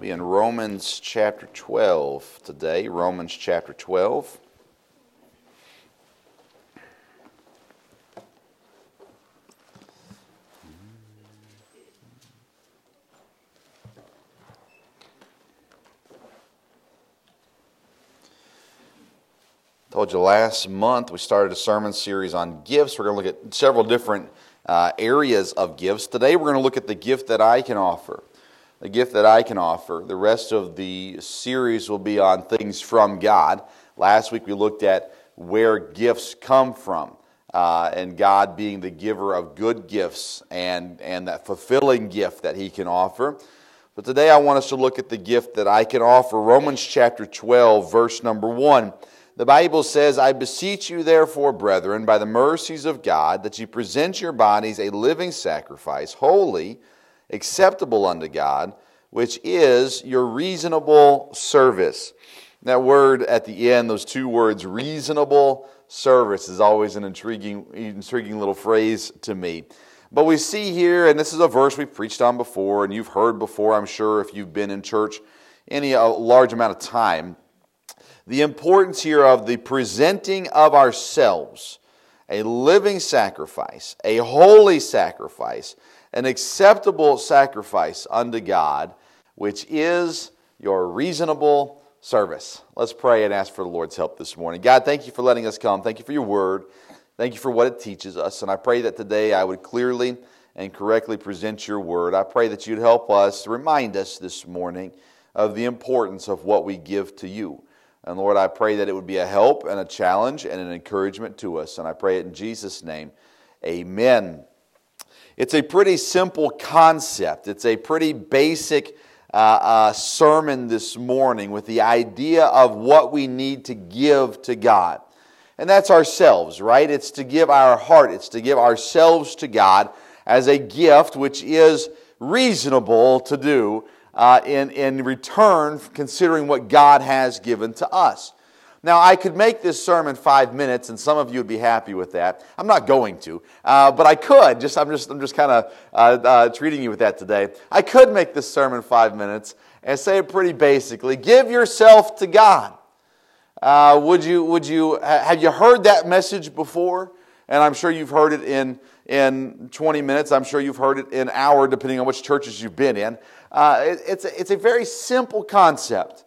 be in Romans chapter 12 today. Romans chapter 12. Told you last month we started a sermon series on gifts. We're going to look at several different uh, areas of gifts. Today we're going to look at the gift that I can offer the gift that I can offer. The rest of the series will be on things from God. Last week we looked at where gifts come from. Uh, and God being the giver of good gifts and, and that fulfilling gift that He can offer. But today I want us to look at the gift that I can offer. Romans chapter 12, verse number 1. The Bible says, I beseech you, therefore, brethren, by the mercies of God, that you present your bodies a living sacrifice, holy acceptable unto God, which is your reasonable service. That word at the end, those two words, reasonable service, is always an intriguing, intriguing little phrase to me. But we see here, and this is a verse we've preached on before, and you've heard before, I'm sure, if you've been in church any large amount of time, the importance here of the presenting of ourselves, a living sacrifice, a holy sacrifice, an acceptable sacrifice unto God, which is your reasonable service. Let's pray and ask for the Lord's help this morning. God, thank you for letting us come. Thank you for your word. Thank you for what it teaches us. And I pray that today I would clearly and correctly present your word. I pray that you'd help us, remind us this morning of the importance of what we give to you. And Lord, I pray that it would be a help and a challenge and an encouragement to us. And I pray it in Jesus' name. Amen. It's a pretty simple concept. It's a pretty basic uh, uh, sermon this morning with the idea of what we need to give to God. And that's ourselves, right? It's to give our heart, it's to give ourselves to God as a gift, which is reasonable to do uh, in, in return, considering what God has given to us. Now, I could make this sermon five minutes, and some of you would be happy with that. I'm not going to, uh, but I could. Just I'm just I'm just kind of uh, uh, treating you with that today. I could make this sermon five minutes and say it pretty basically: Give yourself to God. Uh, would you would you have you heard that message before? And I'm sure you've heard it in in 20 minutes. I'm sure you've heard it in an hour, depending on which churches you've been in. Uh, it, it's a, it's a very simple concept.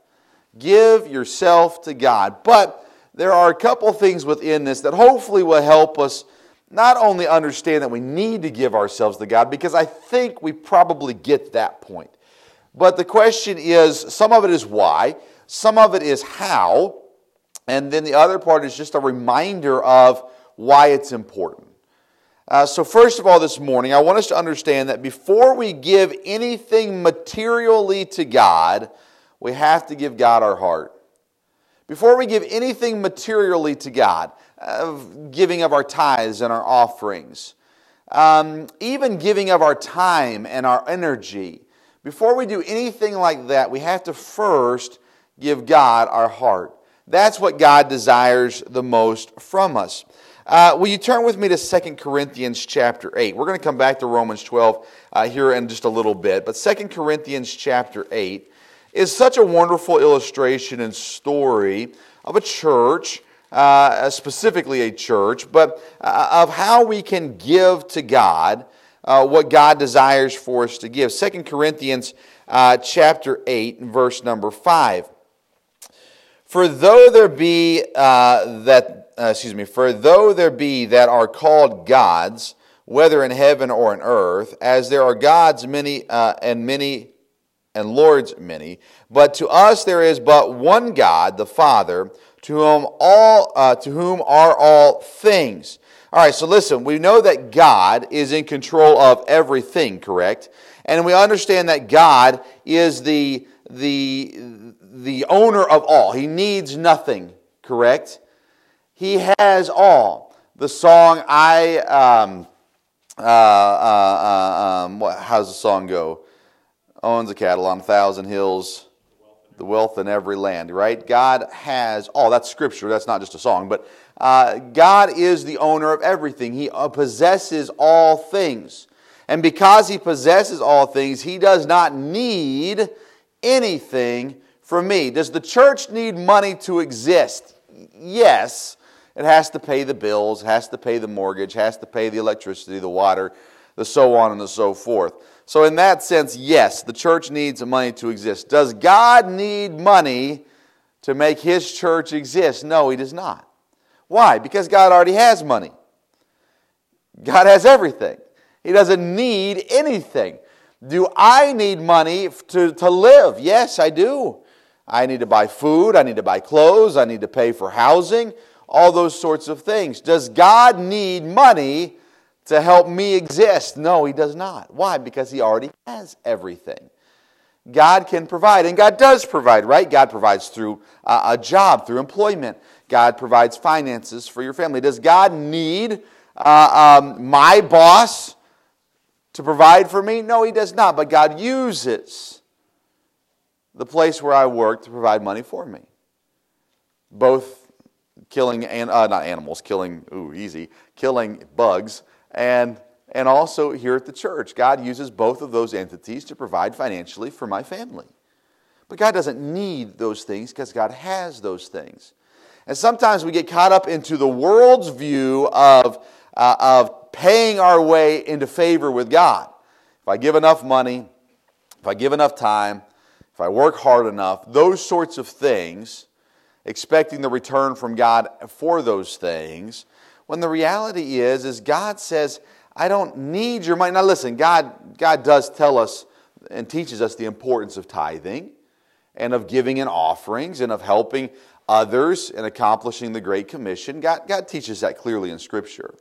Give yourself to God. But there are a couple things within this that hopefully will help us not only understand that we need to give ourselves to God, because I think we probably get that point. But the question is some of it is why, some of it is how, and then the other part is just a reminder of why it's important. Uh, so, first of all, this morning, I want us to understand that before we give anything materially to God, we have to give God our heart. Before we give anything materially to God, uh, giving of our tithes and our offerings, um, even giving of our time and our energy, before we do anything like that, we have to first give God our heart. That's what God desires the most from us. Uh, will you turn with me to 2 Corinthians chapter 8? We're going to come back to Romans 12 uh, here in just a little bit, but 2 Corinthians chapter 8 is such a wonderful illustration and story of a church, uh, specifically a church, but uh, of how we can give to God uh, what God desires for us to give. 2 Corinthians uh, chapter 8, verse number 5. For though there be uh, that, uh, excuse me, for though there be that are called gods, whether in heaven or in earth, as there are gods many and many and lords many. But to us there is but one God, the Father, to whom all uh, to whom are all things. All right, so listen, we know that God is in control of everything, correct? And we understand that God is the the the owner of all. He needs nothing, correct? He has all. The song I um, uh, uh, uh um, what, how's the song go? Owns a cattle on a thousand hills, the wealth in every land, right? God has. Oh, that's scripture. That's not just a song. But uh, God is the owner of everything, He uh, possesses all things. And because He possesses all things, He does not need anything from me. Does the church need money to exist? Yes. It has to pay the bills, has to pay the mortgage, has to pay the electricity, the water, the so on and the so forth. So, in that sense, yes, the church needs money to exist. Does God need money to make his church exist? No, he does not. Why? Because God already has money. God has everything. He doesn't need anything. Do I need money to, to live? Yes, I do. I need to buy food, I need to buy clothes, I need to pay for housing, all those sorts of things. Does God need money to help me exist? No, He does not. Why? Because He already has everything. God can provide, and God does provide, right? God provides through a job, through employment. God provides finances for your family. Does God need uh, um, my boss to provide for me? No, He does not. But God uses the place where I work to provide money for me. Both killing, and uh, not animals, killing, ooh, easy, killing bugs, and, and also here at the church. God uses both of those entities to provide financially for my family. But God doesn't need those things because God has those things. And sometimes we get caught up into the world's view of, uh, of paying our way into favor with God. If I give enough money, if I give enough time, if I work hard enough, those sorts of things, expecting the return from God for those things, when the reality is, is God says, I don't need your money. Now listen, God, God does tell us and teaches us the importance of tithing and of giving and offerings and of helping others in accomplishing the Great Commission. God, God teaches that clearly in Scripture.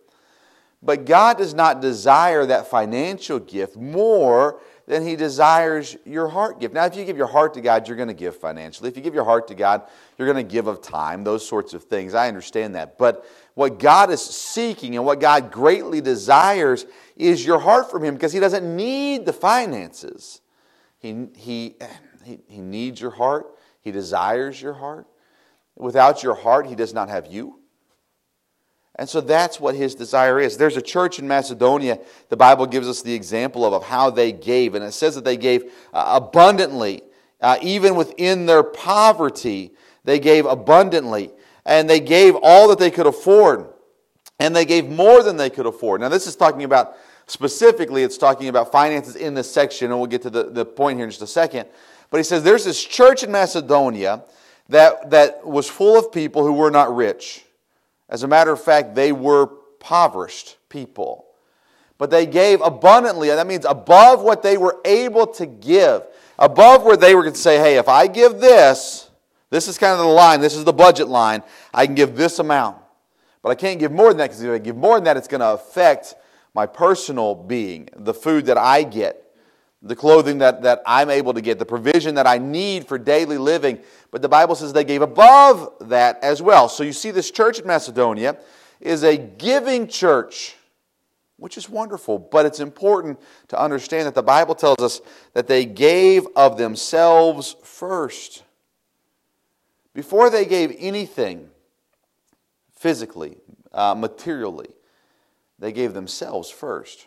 But God does not desire that financial gift more than He desires your heart gift. Now, if you give your heart to God, you're going to give financially. If you give your heart to God, you're going to give of time, those sorts of things. I understand that. But what God is seeking and what God greatly desires is your heart from Him because He doesn't need the finances. He, he, he, he needs your heart, He desires your heart. Without your heart, He does not have you. And so that's what his desire is. There's a church in Macedonia, the Bible gives us the example of, of how they gave. And it says that they gave uh, abundantly, uh, even within their poverty, they gave abundantly. And they gave all that they could afford. And they gave more than they could afford. Now, this is talking about, specifically, it's talking about finances in this section, and we'll get to the, the point here in just a second. But he says there's this church in Macedonia that, that was full of people who were not rich. As a matter of fact, they were impoverished people. But they gave abundantly, and that means above what they were able to give. Above where they were going to say, hey, if I give this, this is kind of the line, this is the budget line, I can give this amount. But I can't give more than that because if I give more than that, it's going to affect my personal being, the food that I get the clothing that, that I'm able to get, the provision that I need for daily living. But the Bible says they gave above that as well. So you see, this church in Macedonia is a giving church, which is wonderful. But it's important to understand that the Bible tells us that they gave of themselves first. Before they gave anything physically, uh, materially, they gave themselves first.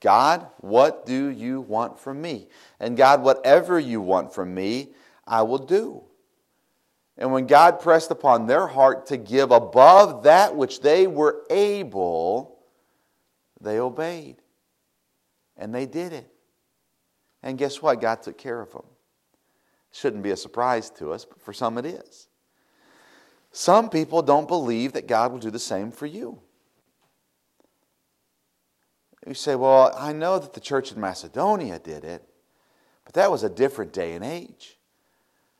God, what do you want from me? And God, whatever you want from me, I will do. And when God pressed upon their heart to give above that which they were able, they obeyed. And they did it. And guess what? God took care of them. Shouldn't be a surprise to us, but for some it is. Some people don't believe that God will do the same for you. You say, well, I know that the church in Macedonia did it, but that was a different day and age.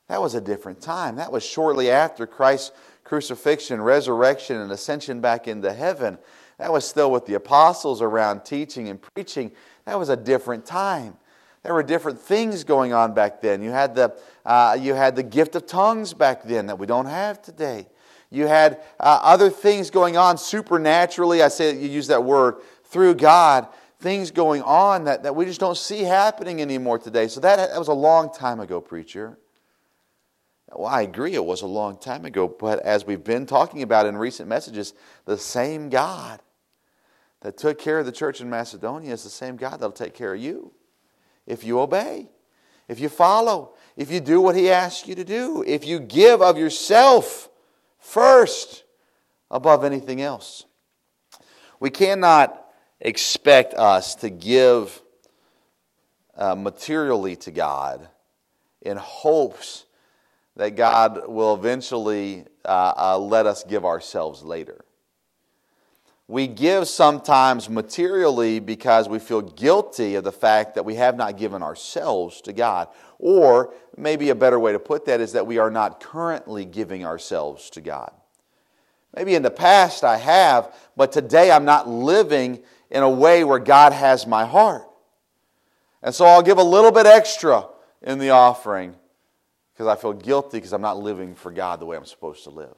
That was a different time. That was shortly after Christ's crucifixion, resurrection, and ascension back into heaven. That was still with the apostles around teaching and preaching. That was a different time. There were different things going on back then. You had the, uh, you had the gift of tongues back then that we don't have today. You had uh, other things going on supernaturally. I say that you use that word through God things going on that, that we just don't see happening anymore today. So that, that was a long time ago, preacher. Well, I agree, it was a long time ago, but as we've been talking about in recent messages, the same God that took care of the church in Macedonia is the same God that'll take care of you if you obey, if you follow, if you do what He asks you to do, if you give of yourself first above anything else. We cannot expect us to give uh, materially to God in hopes that God will eventually uh, uh, let us give ourselves later. We give sometimes materially because we feel guilty of the fact that we have not given ourselves to God. Or maybe a better way to put that is that we are not currently giving ourselves to God. Maybe in the past I have, but today I'm not living in a way where God has my heart. And so I'll give a little bit extra in the offering because I feel guilty because I'm not living for God the way I'm supposed to live.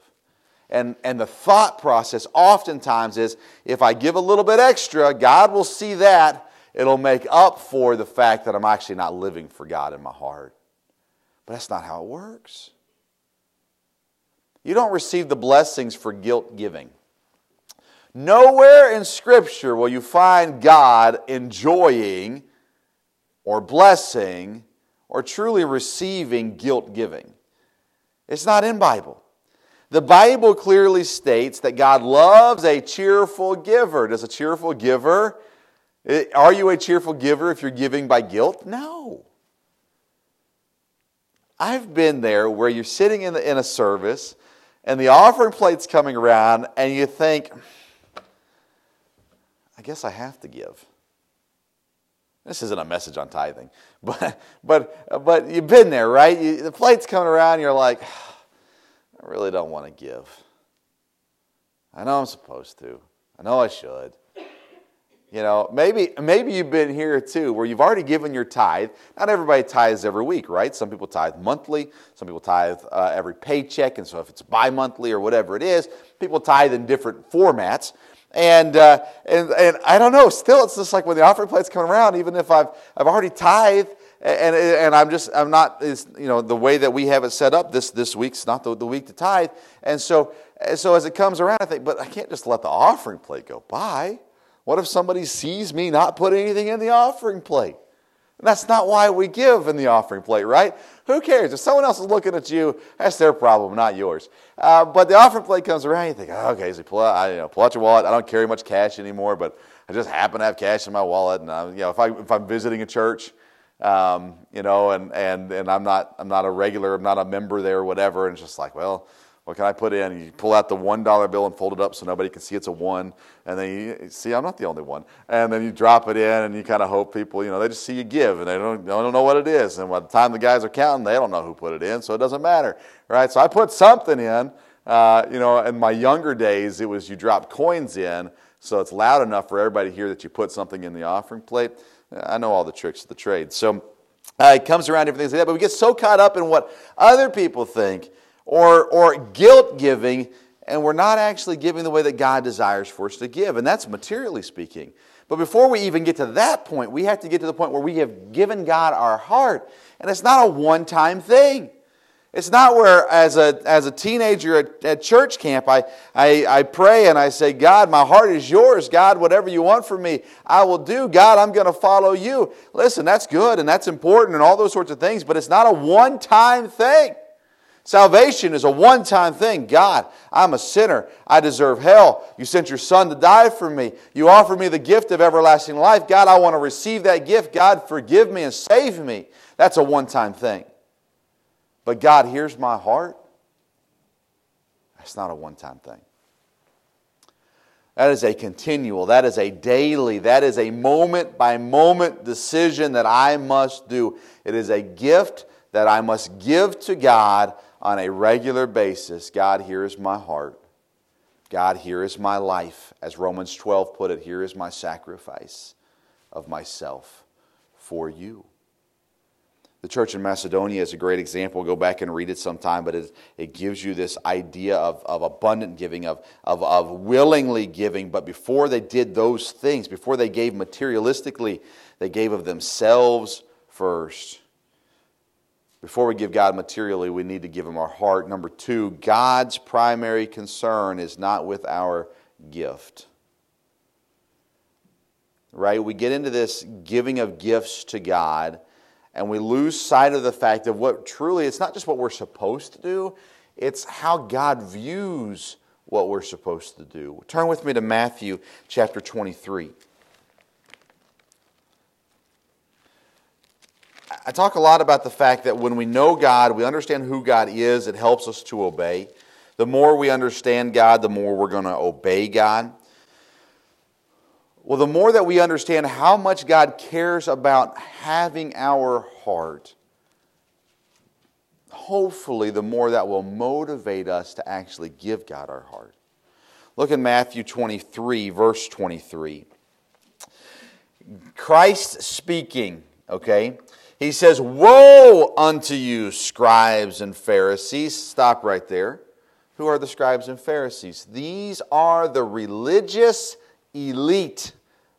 And, and the thought process oftentimes is if I give a little bit extra, God will see that. It'll make up for the fact that I'm actually not living for God in my heart. But that's not how it works. You don't receive the blessings for guilt giving. Nowhere in Scripture will you find God enjoying or blessing or truly receiving guilt giving. It's not in Bible. The Bible clearly states that God loves a cheerful giver. Does a cheerful giver, eh, are you a cheerful giver if you're giving by guilt? No. I've been there where you're sitting in, the, in a service and the offering plate's coming around and you think, I guess I have to give. This isn't a message on tithing, but, but, but you've been there, right? You, the plate's coming around, you're like, I really don't want to give. I know I'm supposed to. I know I should. You know, maybe, maybe you've been here too, where you've already given your tithe. Not everybody tithes every week, right? Some people tithe monthly. Some people tithe uh, every paycheck. And so if it's bi monthly or whatever it is, people tithe in different formats. And, uh, and, and I don't know, still, it's just like when the offering plate's coming around, even if I've, I've already tithed, and, and I'm just, I'm not, you know, the way that we have it set up, this, this week's not the, the week to tithe. And so, so as it comes around, I think, but I can't just let the offering plate go by. What if somebody sees me not put anything in the offering plate? And that's not why we give in the offering plate, right? Who cares? If someone else is looking at you, that's their problem, not yours. Uh, but the offering plate comes around, you think, oh, okay, so pull out, I, you know, pull out your wallet. I don't carry much cash anymore, but I just happen to have cash in my wallet. And I, you know, if, I, if I'm visiting a church, um, you know, and, and, and I'm not I'm not a regular, I'm not a member there or whatever, and it's just like, well, what can I put in? You pull out the one dollar bill and fold it up so nobody can see it's a one, and then you see I'm not the only one, and then you drop it in, and you kind of hope people, you know, they just see you give, and they don't they don't know what it is, and by the time the guys are counting, they don't know who put it in, so it doesn't matter, right? So I put something in, uh, you know, in my younger days, it was you drop coins in, so it's loud enough for everybody to hear that you put something in the offering plate. I know all the tricks of the trade, so. Uh, it comes around different things like that, but we get so caught up in what other people think or, or guilt giving, and we're not actually giving the way that God desires for us to give, and that's materially speaking. But before we even get to that point, we have to get to the point where we have given God our heart, and it's not a one time thing. It's not where, as a, as a teenager at, at church camp, I, I, I pray and I say, God, my heart is yours. God, whatever you want from me, I will do. God, I'm going to follow you. Listen, that's good and that's important and all those sorts of things, but it's not a one time thing. Salvation is a one time thing. God, I'm a sinner. I deserve hell. You sent your son to die for me. You offer me the gift of everlasting life. God, I want to receive that gift. God, forgive me and save me. That's a one time thing. But God, here's my heart. That's not a one time thing. That is a continual, that is a daily, that is a moment by moment decision that I must do. It is a gift that I must give to God on a regular basis God, here is my heart. God, here is my life. As Romans 12 put it, here is my sacrifice of myself for you. The church in Macedonia is a great example. Go back and read it sometime, but it, it gives you this idea of, of abundant giving, of, of, of willingly giving. But before they did those things, before they gave materialistically, they gave of themselves first. Before we give God materially, we need to give Him our heart. Number two, God's primary concern is not with our gift. Right? We get into this giving of gifts to God, and we lose sight of the fact of what truly, it's not just what we're supposed to do, it's how God views what we're supposed to do. Turn with me to Matthew chapter 23. I talk a lot about the fact that when we know God, we understand who God is, it helps us to obey. The more we understand God, the more we're going to obey God. Well, the more that we understand how much God cares about having our heart, hopefully, the more that will motivate us to actually give God our heart. Look in Matthew 23, verse 23. Christ speaking, okay? He says, Woe unto you, scribes and Pharisees. Stop right there. Who are the scribes and Pharisees? These are the religious elite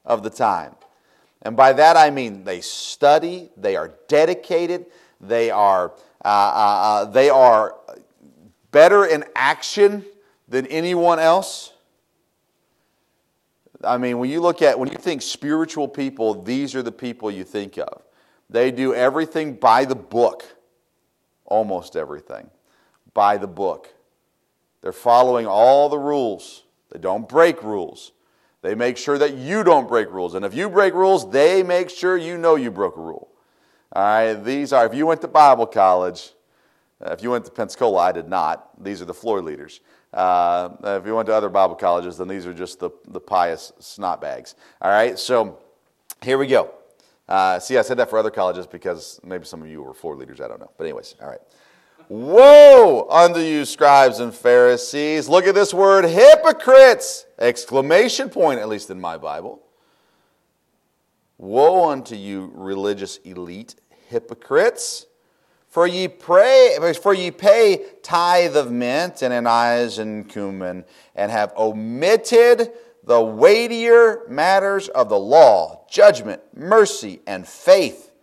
of the time. And by that I mean they study, they are dedicated, they are, uh, uh, uh, they are better in action than anyone else. I mean, when you look at, when you think spiritual people, these are the people you think of. They do everything by the book, almost everything by the book. They're following all the rules, they don't break rules. They make sure that you don't break rules. And if you break rules, they make sure you know you broke a rule. All right, these are, if you went to Bible college, uh, if you went to Pensacola, I did not. These are the floor leaders. Uh, if you went to other Bible colleges, then these are just the, the pious snot bags. All right, so here we go. Uh, see, I said that for other colleges because maybe some of you were floor leaders. I don't know. But, anyways, all right. Woe unto you, scribes and Pharisees. Look at this word, hypocrites! Exclamation point, at least in my Bible. Woe unto you, religious elite, hypocrites! For ye pray, for ye pay tithe of mint and anise and cumin, and have omitted the weightier matters of the law, judgment, mercy, and faith.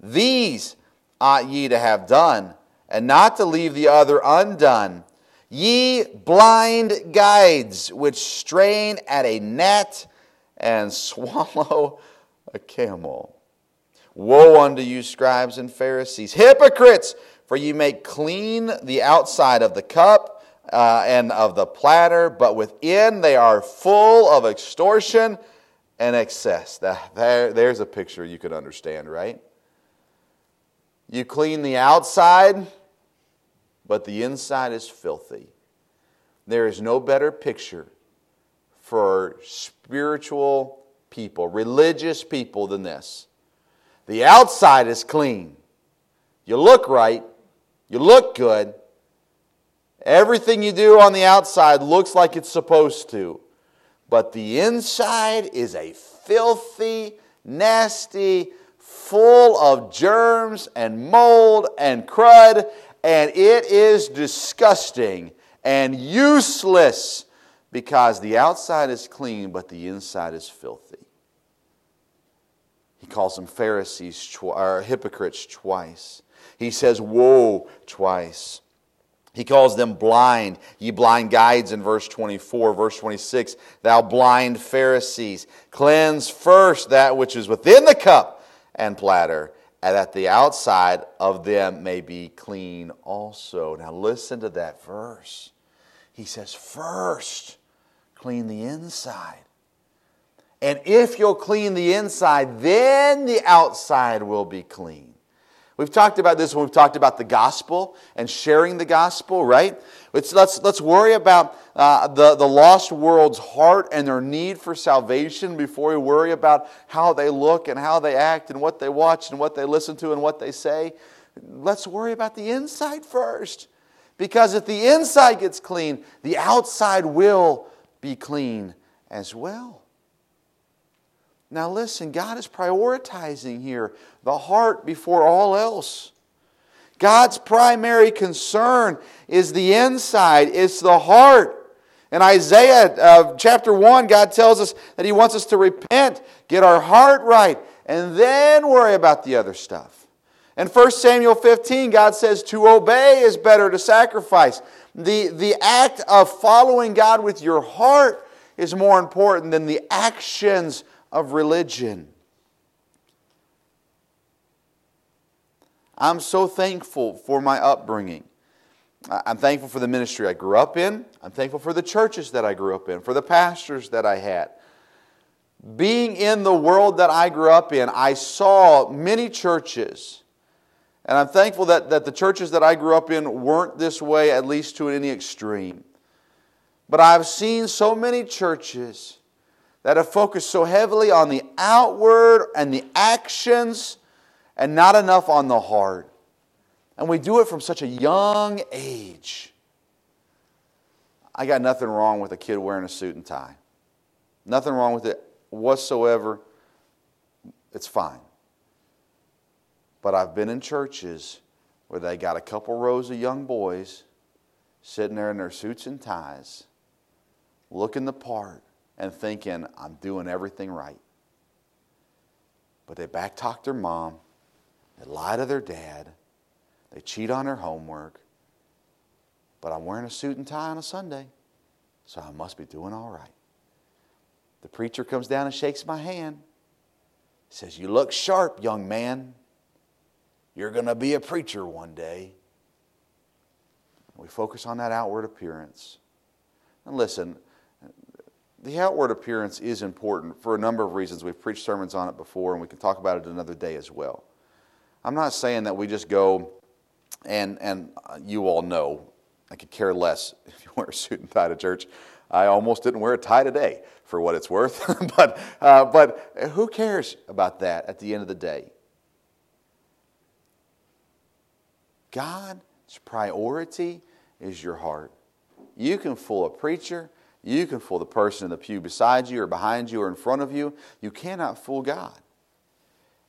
These ought ye to have done and not to leave the other undone. Ye blind guides, which strain at a net and swallow a camel. Woe unto you, scribes and Pharisees, hypocrites! For ye make clean the outside of the cup uh, and of the platter, but within they are full of extortion and excess. There, there's a picture you could understand, right? You clean the outside, but the inside is filthy. There is no better picture for spiritual people, religious people, than this. The outside is clean. You look right, you look good. Everything you do on the outside looks like it's supposed to. But the inside is a filthy, nasty, full of germs and mold and crud, and it is disgusting and useless because the outside is clean, but the inside is filthy. He calls them Pharisees or hypocrites twice. He says, Woe twice. He calls them blind, ye blind guides in verse 24. Verse 26, thou blind Pharisees, cleanse first that which is within the cup and platter, and that the outside of them may be clean also. Now, listen to that verse. He says, First, clean the inside. And if you'll clean the inside, then the outside will be clean. We've talked about this when we've talked about the gospel and sharing the gospel, right? Let's, let's, let's worry about uh, the, the lost world's heart and their need for salvation before we worry about how they look and how they act and what they watch and what they listen to and what they say. Let's worry about the inside first. Because if the inside gets clean, the outside will be clean as well. Now, listen, God is prioritizing here the heart before all else. God's primary concern is the inside, it's the heart. In Isaiah uh, chapter 1, God tells us that He wants us to repent, get our heart right, and then worry about the other stuff. In 1 Samuel 15, God says to obey is better to sacrifice. The, the act of following God with your heart is more important than the actions of religion. I'm so thankful for my upbringing. I'm thankful for the ministry I grew up in. I'm thankful for the churches that I grew up in, for the pastors that I had. Being in the world that I grew up in, I saw many churches. And I'm thankful that, that the churches that I grew up in weren't this way, at least to any extreme. But I've seen so many churches that have focused so heavily on the outward and the actions and not enough on the heart. And we do it from such a young age. I got nothing wrong with a kid wearing a suit and tie. Nothing wrong with it whatsoever. It's fine. But I've been in churches where they got a couple rows of young boys sitting there in their suits and ties, looking the part, and thinking, I'm doing everything right. But they backtalk their mom, they lie to their dad, they cheat on their homework. But I'm wearing a suit and tie on a Sunday, so I must be doing all right. The preacher comes down and shakes my hand. He says, You look sharp, young man. You're going to be a preacher one day. We focus on that outward appearance. And listen, the outward appearance is important for a number of reasons. We've preached sermons on it before, and we can talk about it another day as well. I'm not saying that we just go and, and you all know, I could care less if you wear a suit and tie to church. I almost didn't wear a tie today for what it's worth. but, uh, but who cares about that at the end of the day? God's priority is your heart. You can fool a preacher, you can fool the person in the pew beside you or behind you or in front of you. You cannot fool God.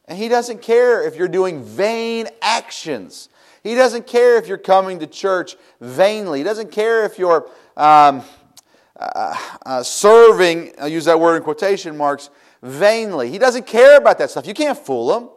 And He doesn't care if you're doing vain actions. He doesn't care if you're coming to church vainly. He doesn't care if you're um, uh, uh, serving, I'll use that word in quotation marks, vainly. He doesn't care about that stuff. You can't fool him.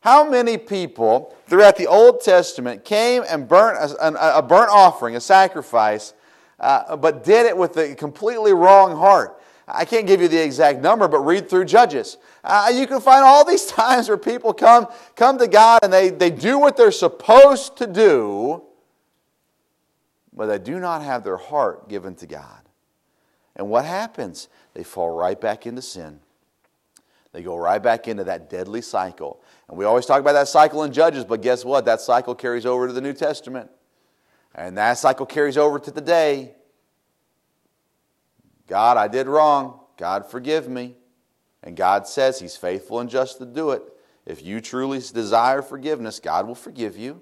How many people throughout the Old Testament came and burnt a, a burnt offering, a sacrifice, uh, but did it with a completely wrong heart. I can't give you the exact number, but read through Judges. Uh, you can find all these times where people come, come to God and they, they do what they're supposed to do, but they do not have their heart given to God. And what happens? They fall right back into sin. They go right back into that deadly cycle. And we always talk about that cycle in Judges, but guess what? That cycle carries over to the New Testament. And that cycle carries over to today. God, I did wrong. God, forgive me. And God says He's faithful and just to do it. If you truly desire forgiveness, God will forgive you.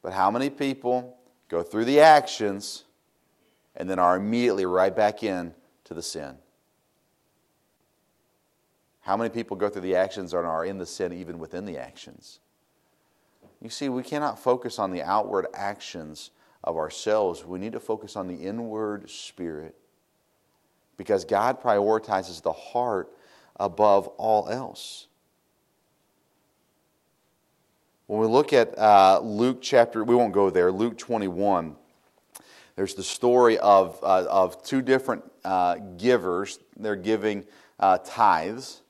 But how many people go through the actions and then are immediately right back in to the sin? How many people go through the actions and are in the sin even within the actions? You see, we cannot focus on the outward actions of ourselves. We need to focus on the inward spirit because God prioritizes the heart above all else. When we look at uh, Luke chapter, we won't go there, Luke 21, there's the story of, uh, of two different uh, givers. They're giving uh, tithes.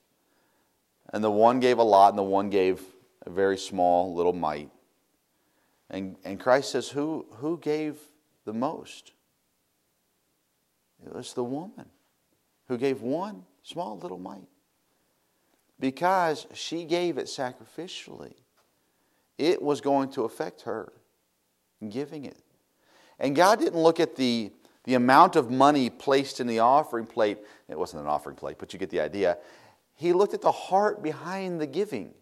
And the one gave a lot, and the one gave a very small little mite. And, and Christ says, who, who gave the most? It was the woman who gave one small little mite. Because she gave it sacrificially, it was going to affect her giving it. And God didn't look at the, the amount of money placed in the offering plate. It wasn't an offering plate, but you get the idea. He looked at the heart behind the giving.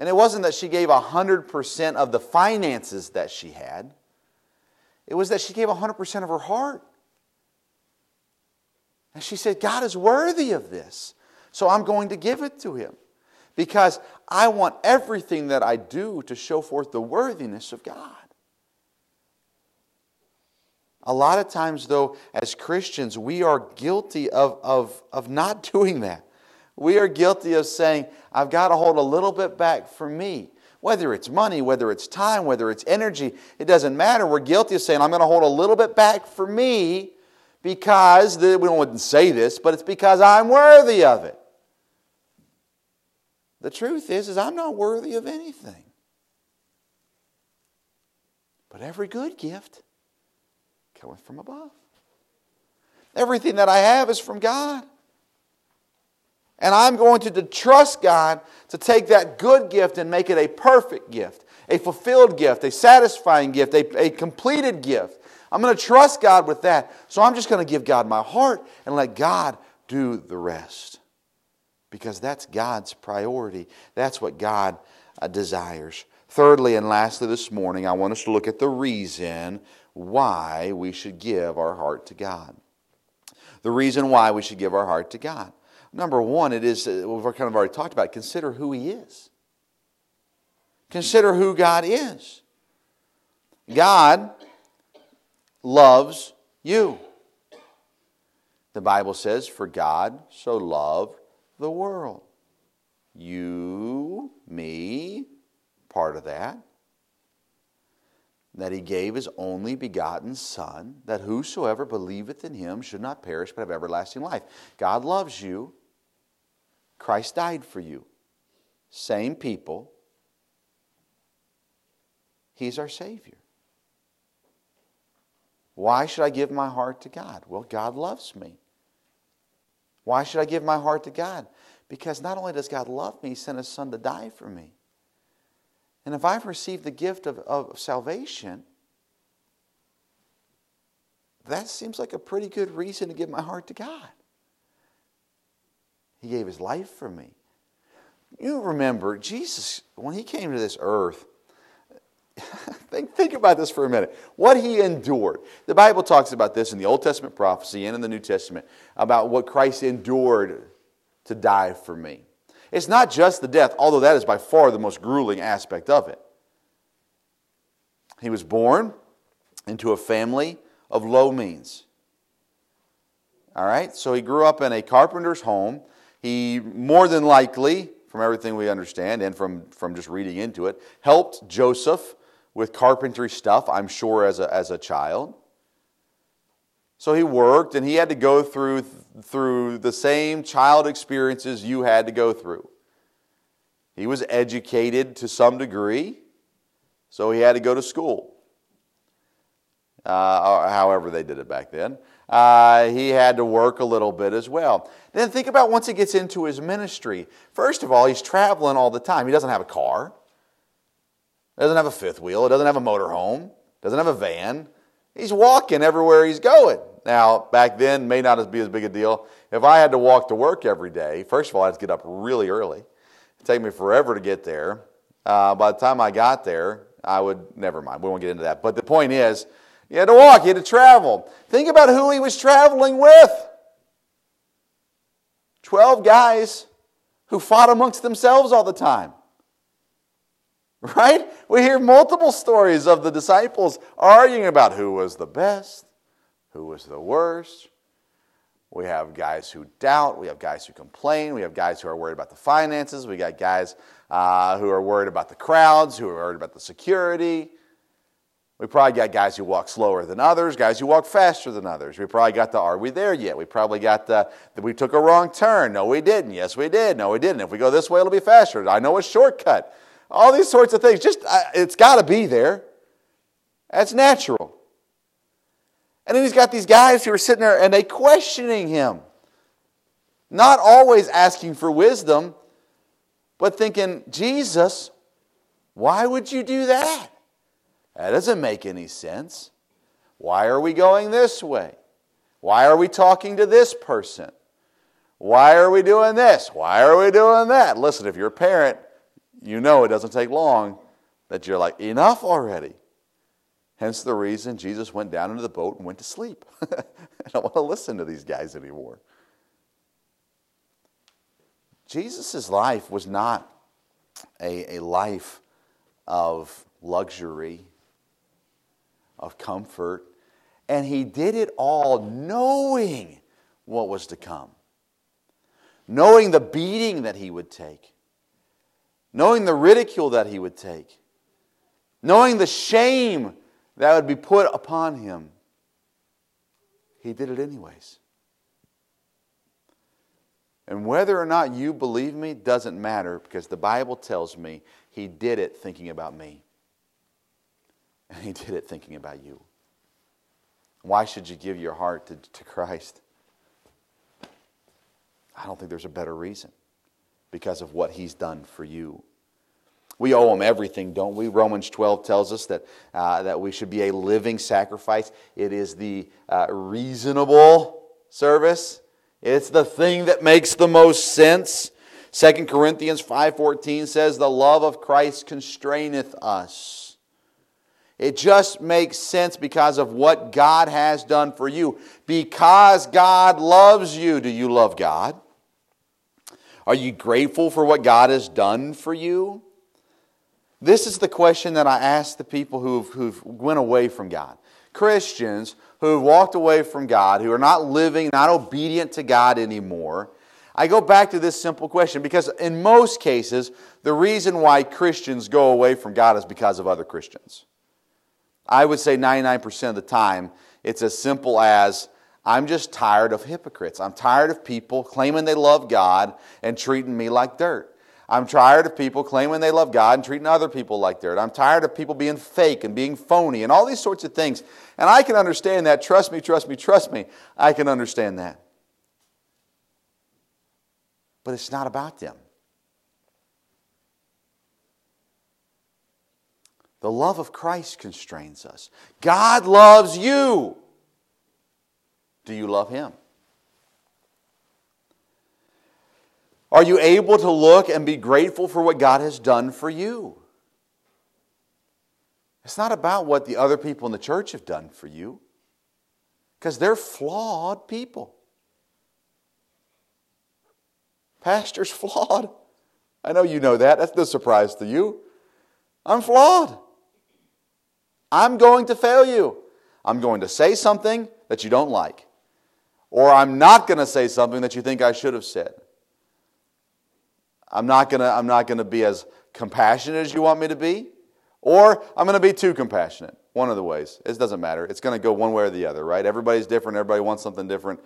And it wasn't that she gave 100% of the finances that she had, it was that she gave 100% of her heart. And she said, God is worthy of this, so I'm going to give it to him because I want everything that I do to show forth the worthiness of God. A lot of times, though, as Christians, we are guilty of, of, of not doing that. We are guilty of saying, I've got to hold a little bit back for me. Whether it's money, whether it's time, whether it's energy, it doesn't matter. We're guilty of saying, I'm going to hold a little bit back for me because, the, we don't say this, but it's because I'm worthy of it. The truth is, is I'm not worthy of anything. But every good gift cometh from above. Everything that I have is from God. And I'm going to trust God to take that good gift and make it a perfect gift, a fulfilled gift, a satisfying gift, a, a completed gift. I'm going to trust God with that. So I'm just going to give God my heart and let God do the rest. Because that's God's priority. That's what God uh, desires. Thirdly and lastly, this morning, I want us to look at the reason why we should give our heart to God. The reason why we should give our heart to God. Number one, it is, uh, we've kind of already talked about, it, consider who He is. Consider who God is. God loves you. The Bible says, For God so loved the world. You, me, part of that. That he gave his only begotten Son, that whosoever believeth in him should not perish but have everlasting life. God loves you. Christ died for you. Same people. He's our Savior. Why should I give my heart to God? Well, God loves me. Why should I give my heart to God? Because not only does God love me, He sent His Son to die for me. And if I've received the gift of, of salvation, that seems like a pretty good reason to give my heart to God. He gave His life for me. You remember, Jesus, when He came to this earth, think, think about this for a minute. What he endured. The Bible talks about this in the Old Testament prophecy and in the New Testament about what Christ endured to die for me. It's not just the death, although that is by far the most grueling aspect of it. He was born into a family of low means. All right? So he grew up in a carpenter's home. He more than likely, from everything we understand and from, from just reading into it, helped Joseph with carpentry stuff, I'm sure, as a, as a child. So he worked and he had to go through, through the same child experiences you had to go through. He was educated to some degree, so he had to go to school. Uh, however, they did it back then. Uh, he had to work a little bit as well. Then think about once he gets into his ministry. First of all, he's traveling all the time. He doesn't have a car. Doesn't have a fifth wheel. Doesn't have a motorhome. Doesn't have a van. He's walking everywhere he's going. Now, back then, may not be as big a deal. If I had to walk to work every day, first of all, I had to get up really early. It'd take me forever to get there. Uh, by the time I got there, I would, never mind, we won't get into that. But the point is, you had to walk, you had to travel. Think about who he was traveling with 12 guys who fought amongst themselves all the time. Right? We hear multiple stories of the disciples arguing about who was the best, who was the worst. We have guys who doubt. We have guys who complain. We have guys who are worried about the finances. We got guys uh, who are worried about the crowds, who are worried about the security. We probably got guys who walk slower than others, guys who walk faster than others. We probably got the are we there yet? We probably got the we took a wrong turn. No, we didn't. Yes, we did. No, we didn't. If we go this way, it'll be faster. I know a shortcut. All these sorts of things. Just, it's got to be there. That's natural. And then he's got these guys who are sitting there and they questioning him. Not always asking for wisdom, but thinking, Jesus, why would you do that? That doesn't make any sense. Why are we going this way? Why are we talking to this person? Why are we doing this? Why are we doing that? Listen, if you're a parent, you know it doesn't take long that you're like, enough already. Hence the reason Jesus went down into the boat and went to sleep. I don't want to listen to these guys anymore. Jesus' life was not a, a life of luxury, of comfort, and he did it all knowing what was to come, knowing the beating that he would take, knowing the ridicule that he would take, knowing the shame that would be put upon him, he did it anyways. And whether or not you believe me doesn't matter because the Bible tells me he did it thinking about me. And he did it thinking about you. Why should you give your heart to, to Christ? I don't think there's a better reason because of what he's done for you. We owe him everything, don't we? Romans 12 tells us that, uh, that we should be a living sacrifice. It is the uh, reasonable service. It's the thing that makes the most sense. 2 Corinthians 5:14 says the love of Christ constraineth us. It just makes sense because of what God has done for you. Because God loves you, do you love God? Are you grateful for what God has done for you? This is the question that I ask the people who've, who've went away from God. Christians who have walked away from God, who are not living, not obedient to God anymore. I go back to this simple question because in most cases, the reason why Christians go away from God is because of other Christians. I would say 99% of the time, it's as simple as I'm just tired of hypocrites. I'm tired of people claiming they love God and treating me like dirt. I'm tired of people claiming they love God and treating other people like dirt. I'm tired of people being fake and being phony and all these sorts of things. And I can understand that. Trust me, trust me, trust me. I can understand that. But it's not about them. The love of Christ constrains us. God loves you. Do you love Him? Are you able to look and be grateful for what God has done for you? It's not about what the other people in the church have done for you, because they're flawed people. Pastor's flawed. I know you know that. That's no surprise to you. I'm flawed. I'm going to fail you. I'm going to say something that you don't like. Or I'm not going to say something that you think I should have said. I'm not going to, I'm not going to be as compassionate as you want me to be, or I'm going to be too compassionate. One of the ways. It doesn't matter. It's going to go one way or the other, right? Everybody's different. Everybody wants something different.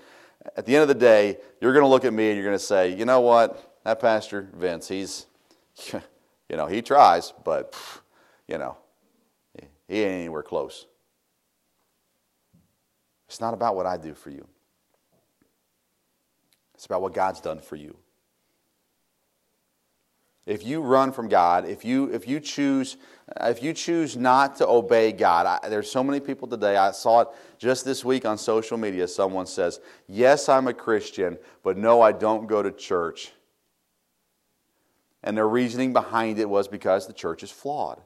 At the end of the day, you're going to look at me and you're going to say, you know what? That pastor, Vince, he's, you know, he tries, but, you know, he ain't anywhere close. It's not about what I do for you. It's about what God's done for you. If you run from God, if you, if you, choose, if you choose not to obey God, I, there's so many people today. I saw it just this week on social media. Someone says, Yes, I'm a Christian, but no, I don't go to church. And their reasoning behind it was because the church is flawed.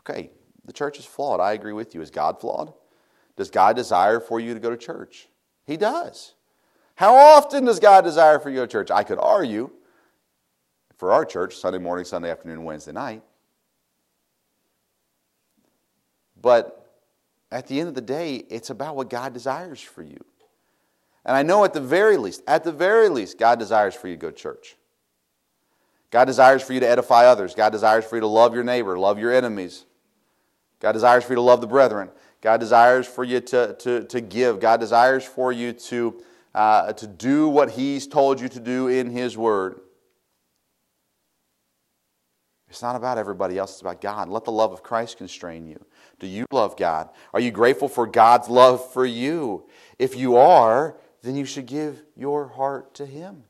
Okay, the church is flawed. I agree with you. Is God flawed? Does God desire for you to go to church? He does. How often does God desire for you to church? I could argue for our church, Sunday morning, Sunday afternoon, Wednesday night. But at the end of the day, it's about what God desires for you. And I know at the very least, at the very least, God desires for you to go to church. God desires for you to edify others. God desires for you to love your neighbor, love your enemies. God desires for you to love the brethren. God desires for you to, to, to give. God desires for you to, uh, to do what He's told you to do in His Word. It's not about everybody else, it's about God. Let the love of Christ constrain you. Do you love God? Are you grateful for God's love for you? If you are, then you should give your heart to Him.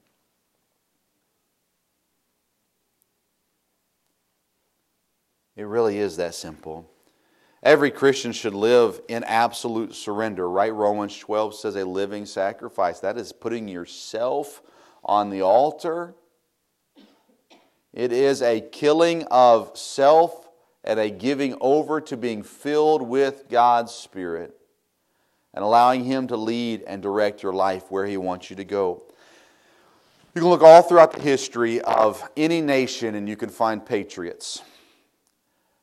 It really is that simple. Every Christian should live in absolute surrender, right? Romans 12 says a living sacrifice. That is putting yourself on the altar it is a killing of self and a giving over to being filled with God's Spirit and allowing Him to lead and direct your life where He wants you to go. You can look all throughout the history of any nation and you can find patriots.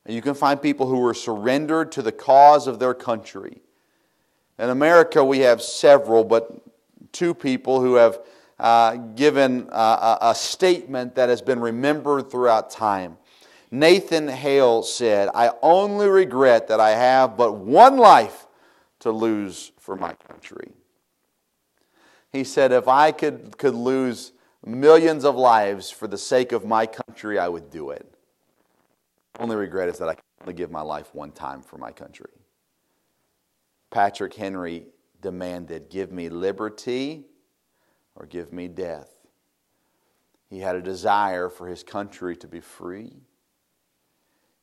And you can find people who were surrendered to the cause of their country. In America, we have several, but two people who have uh, given uh, a, statement that has been remembered throughout time. Nathan Hale said, I only regret that I have but one life to lose for my country. He said, If I could, could lose millions of lives for the sake of my country, I would do it. Only regret is that I can only give my life one time for my country. Patrick Henry demanded, Give me liberty or give me death. He had a desire for his country to be free.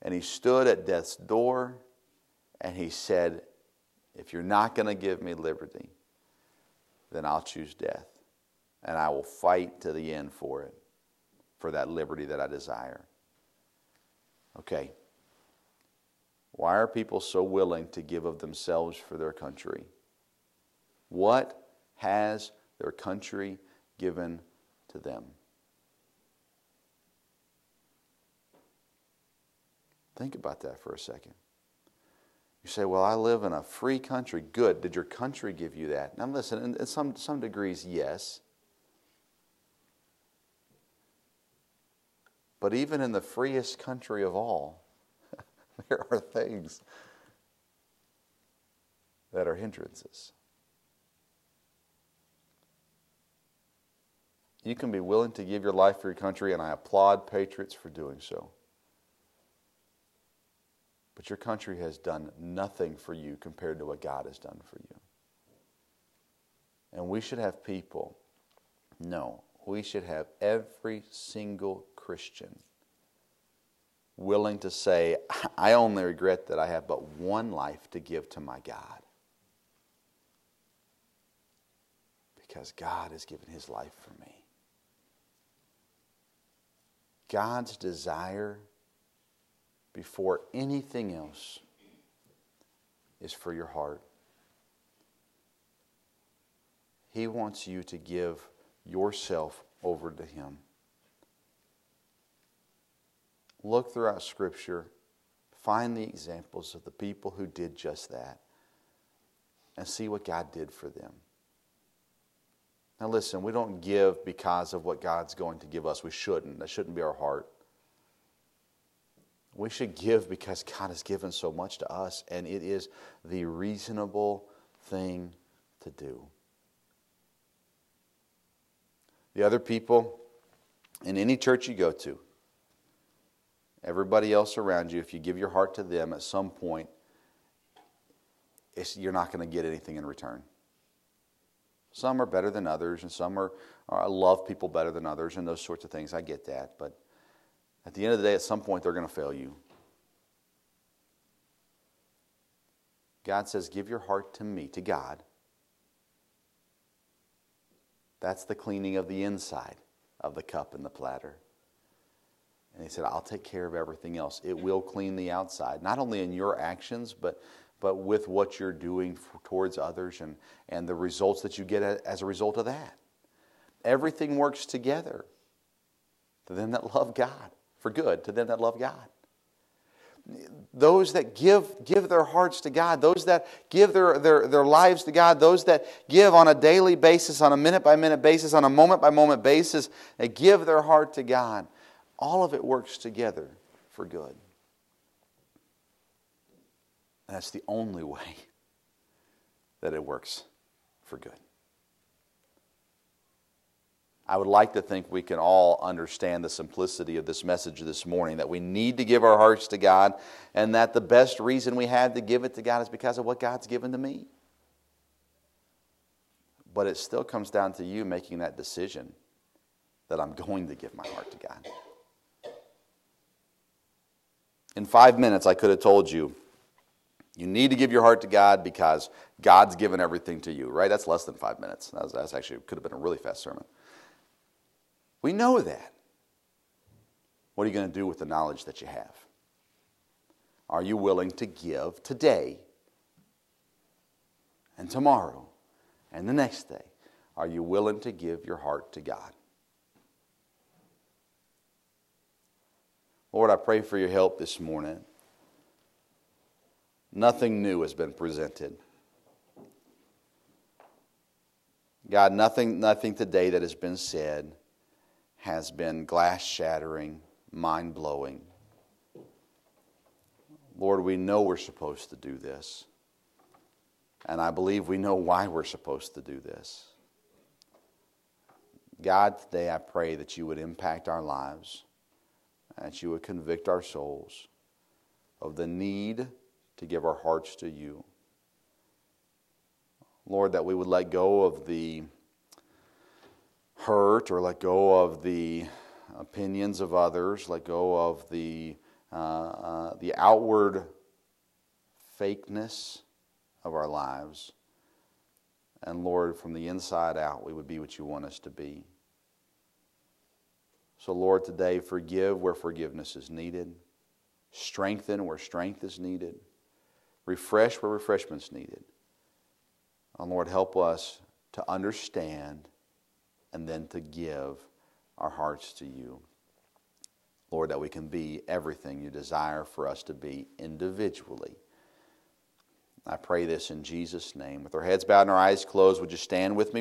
And he stood at death's door and he said, If you're not going to give me liberty, then I'll choose death. And I will fight to the end for it, for that liberty that I desire. Okay. Why are people so willing to give of themselves for their country? What has their country given to them? Think about that for a second. You say, Well, I live in a free country. Good. Did your country give you that? Now, listen, in some, some degrees, yes. But even in the freest country of all, there are things that are hindrances. You can be willing to give your life for your country, and I applaud patriots for doing so. But your country has done nothing for you compared to what God has done for you. And we should have people, no, we should have every single Christian willing to say, I only regret that I have but one life to give to my God. Because God has given his life for me. God's desire before anything else is for your heart. He wants you to give yourself over to Him. Look throughout Scripture, find the examples of the people who did just that, and see what God did for them. Now, listen, we don't give because of what God's going to give us. We shouldn't. That shouldn't be our heart. We should give because God has given so much to us, and it is the reasonable thing to do. The other people in any church you go to, everybody else around you, if you give your heart to them at some point, you're not going to get anything in return. Some are better than others, and some are, are love people better than others, and those sorts of things. I get that, but at the end of the day, at some point, they're going to fail you. God says, Give your heart to me, to God. That's the cleaning of the inside of the cup and the platter. And he said, I'll take care of everything else. It will clean the outside, not only in your actions, but, but with what you're doing for, towards others and, and the results that you get as a result of that. Everything works together to them that love God for good to them that love God. Those that give, give their hearts to God, those that give their, their, their lives to God, those that give on a daily basis, on a minute by minute basis, on a moment by moment basis, they give their heart to God. All of it works together for good. that's the only way that it works for good. I would like to think we can all understand the simplicity of this message this morning that we need to give our hearts to God, and that the best reason we have to give it to God is because of what God's given to me. But it still comes down to you making that decision that I'm going to give my heart to God. In five minutes, I could have told you you need to give your heart to God because God's given everything to you, right? That's less than five minutes. That that's actually could have been a really fast sermon. We know that. What are you going to do with the knowledge that you have? Are you willing to give today and tomorrow and the next day? Are you willing to give your heart to God? Lord, I pray for your help this morning. Nothing new has been presented. God, nothing, nothing today that has been said has been glass shattering, mind blowing. Lord, we know we're supposed to do this. And I believe we know why we're supposed to do this. God, today I pray that you would impact our lives, that you would convict our souls of the need to give our hearts to you. Lord, that we would let go of the hurt or let go of the opinions of others, let go of the, uh, uh, the outward fakeness of our lives. And Lord, from the inside out, we would be what you want us to be. So, Lord, today, forgive where forgiveness is needed, strengthen where strength is needed, refresh where refreshment is needed. And Lord, help us to understand and then to give our hearts to you. Lord, that we can be everything you desire for us to be individually. I pray this in Jesus' name. With our heads bowed and our eyes closed, would you stand with me?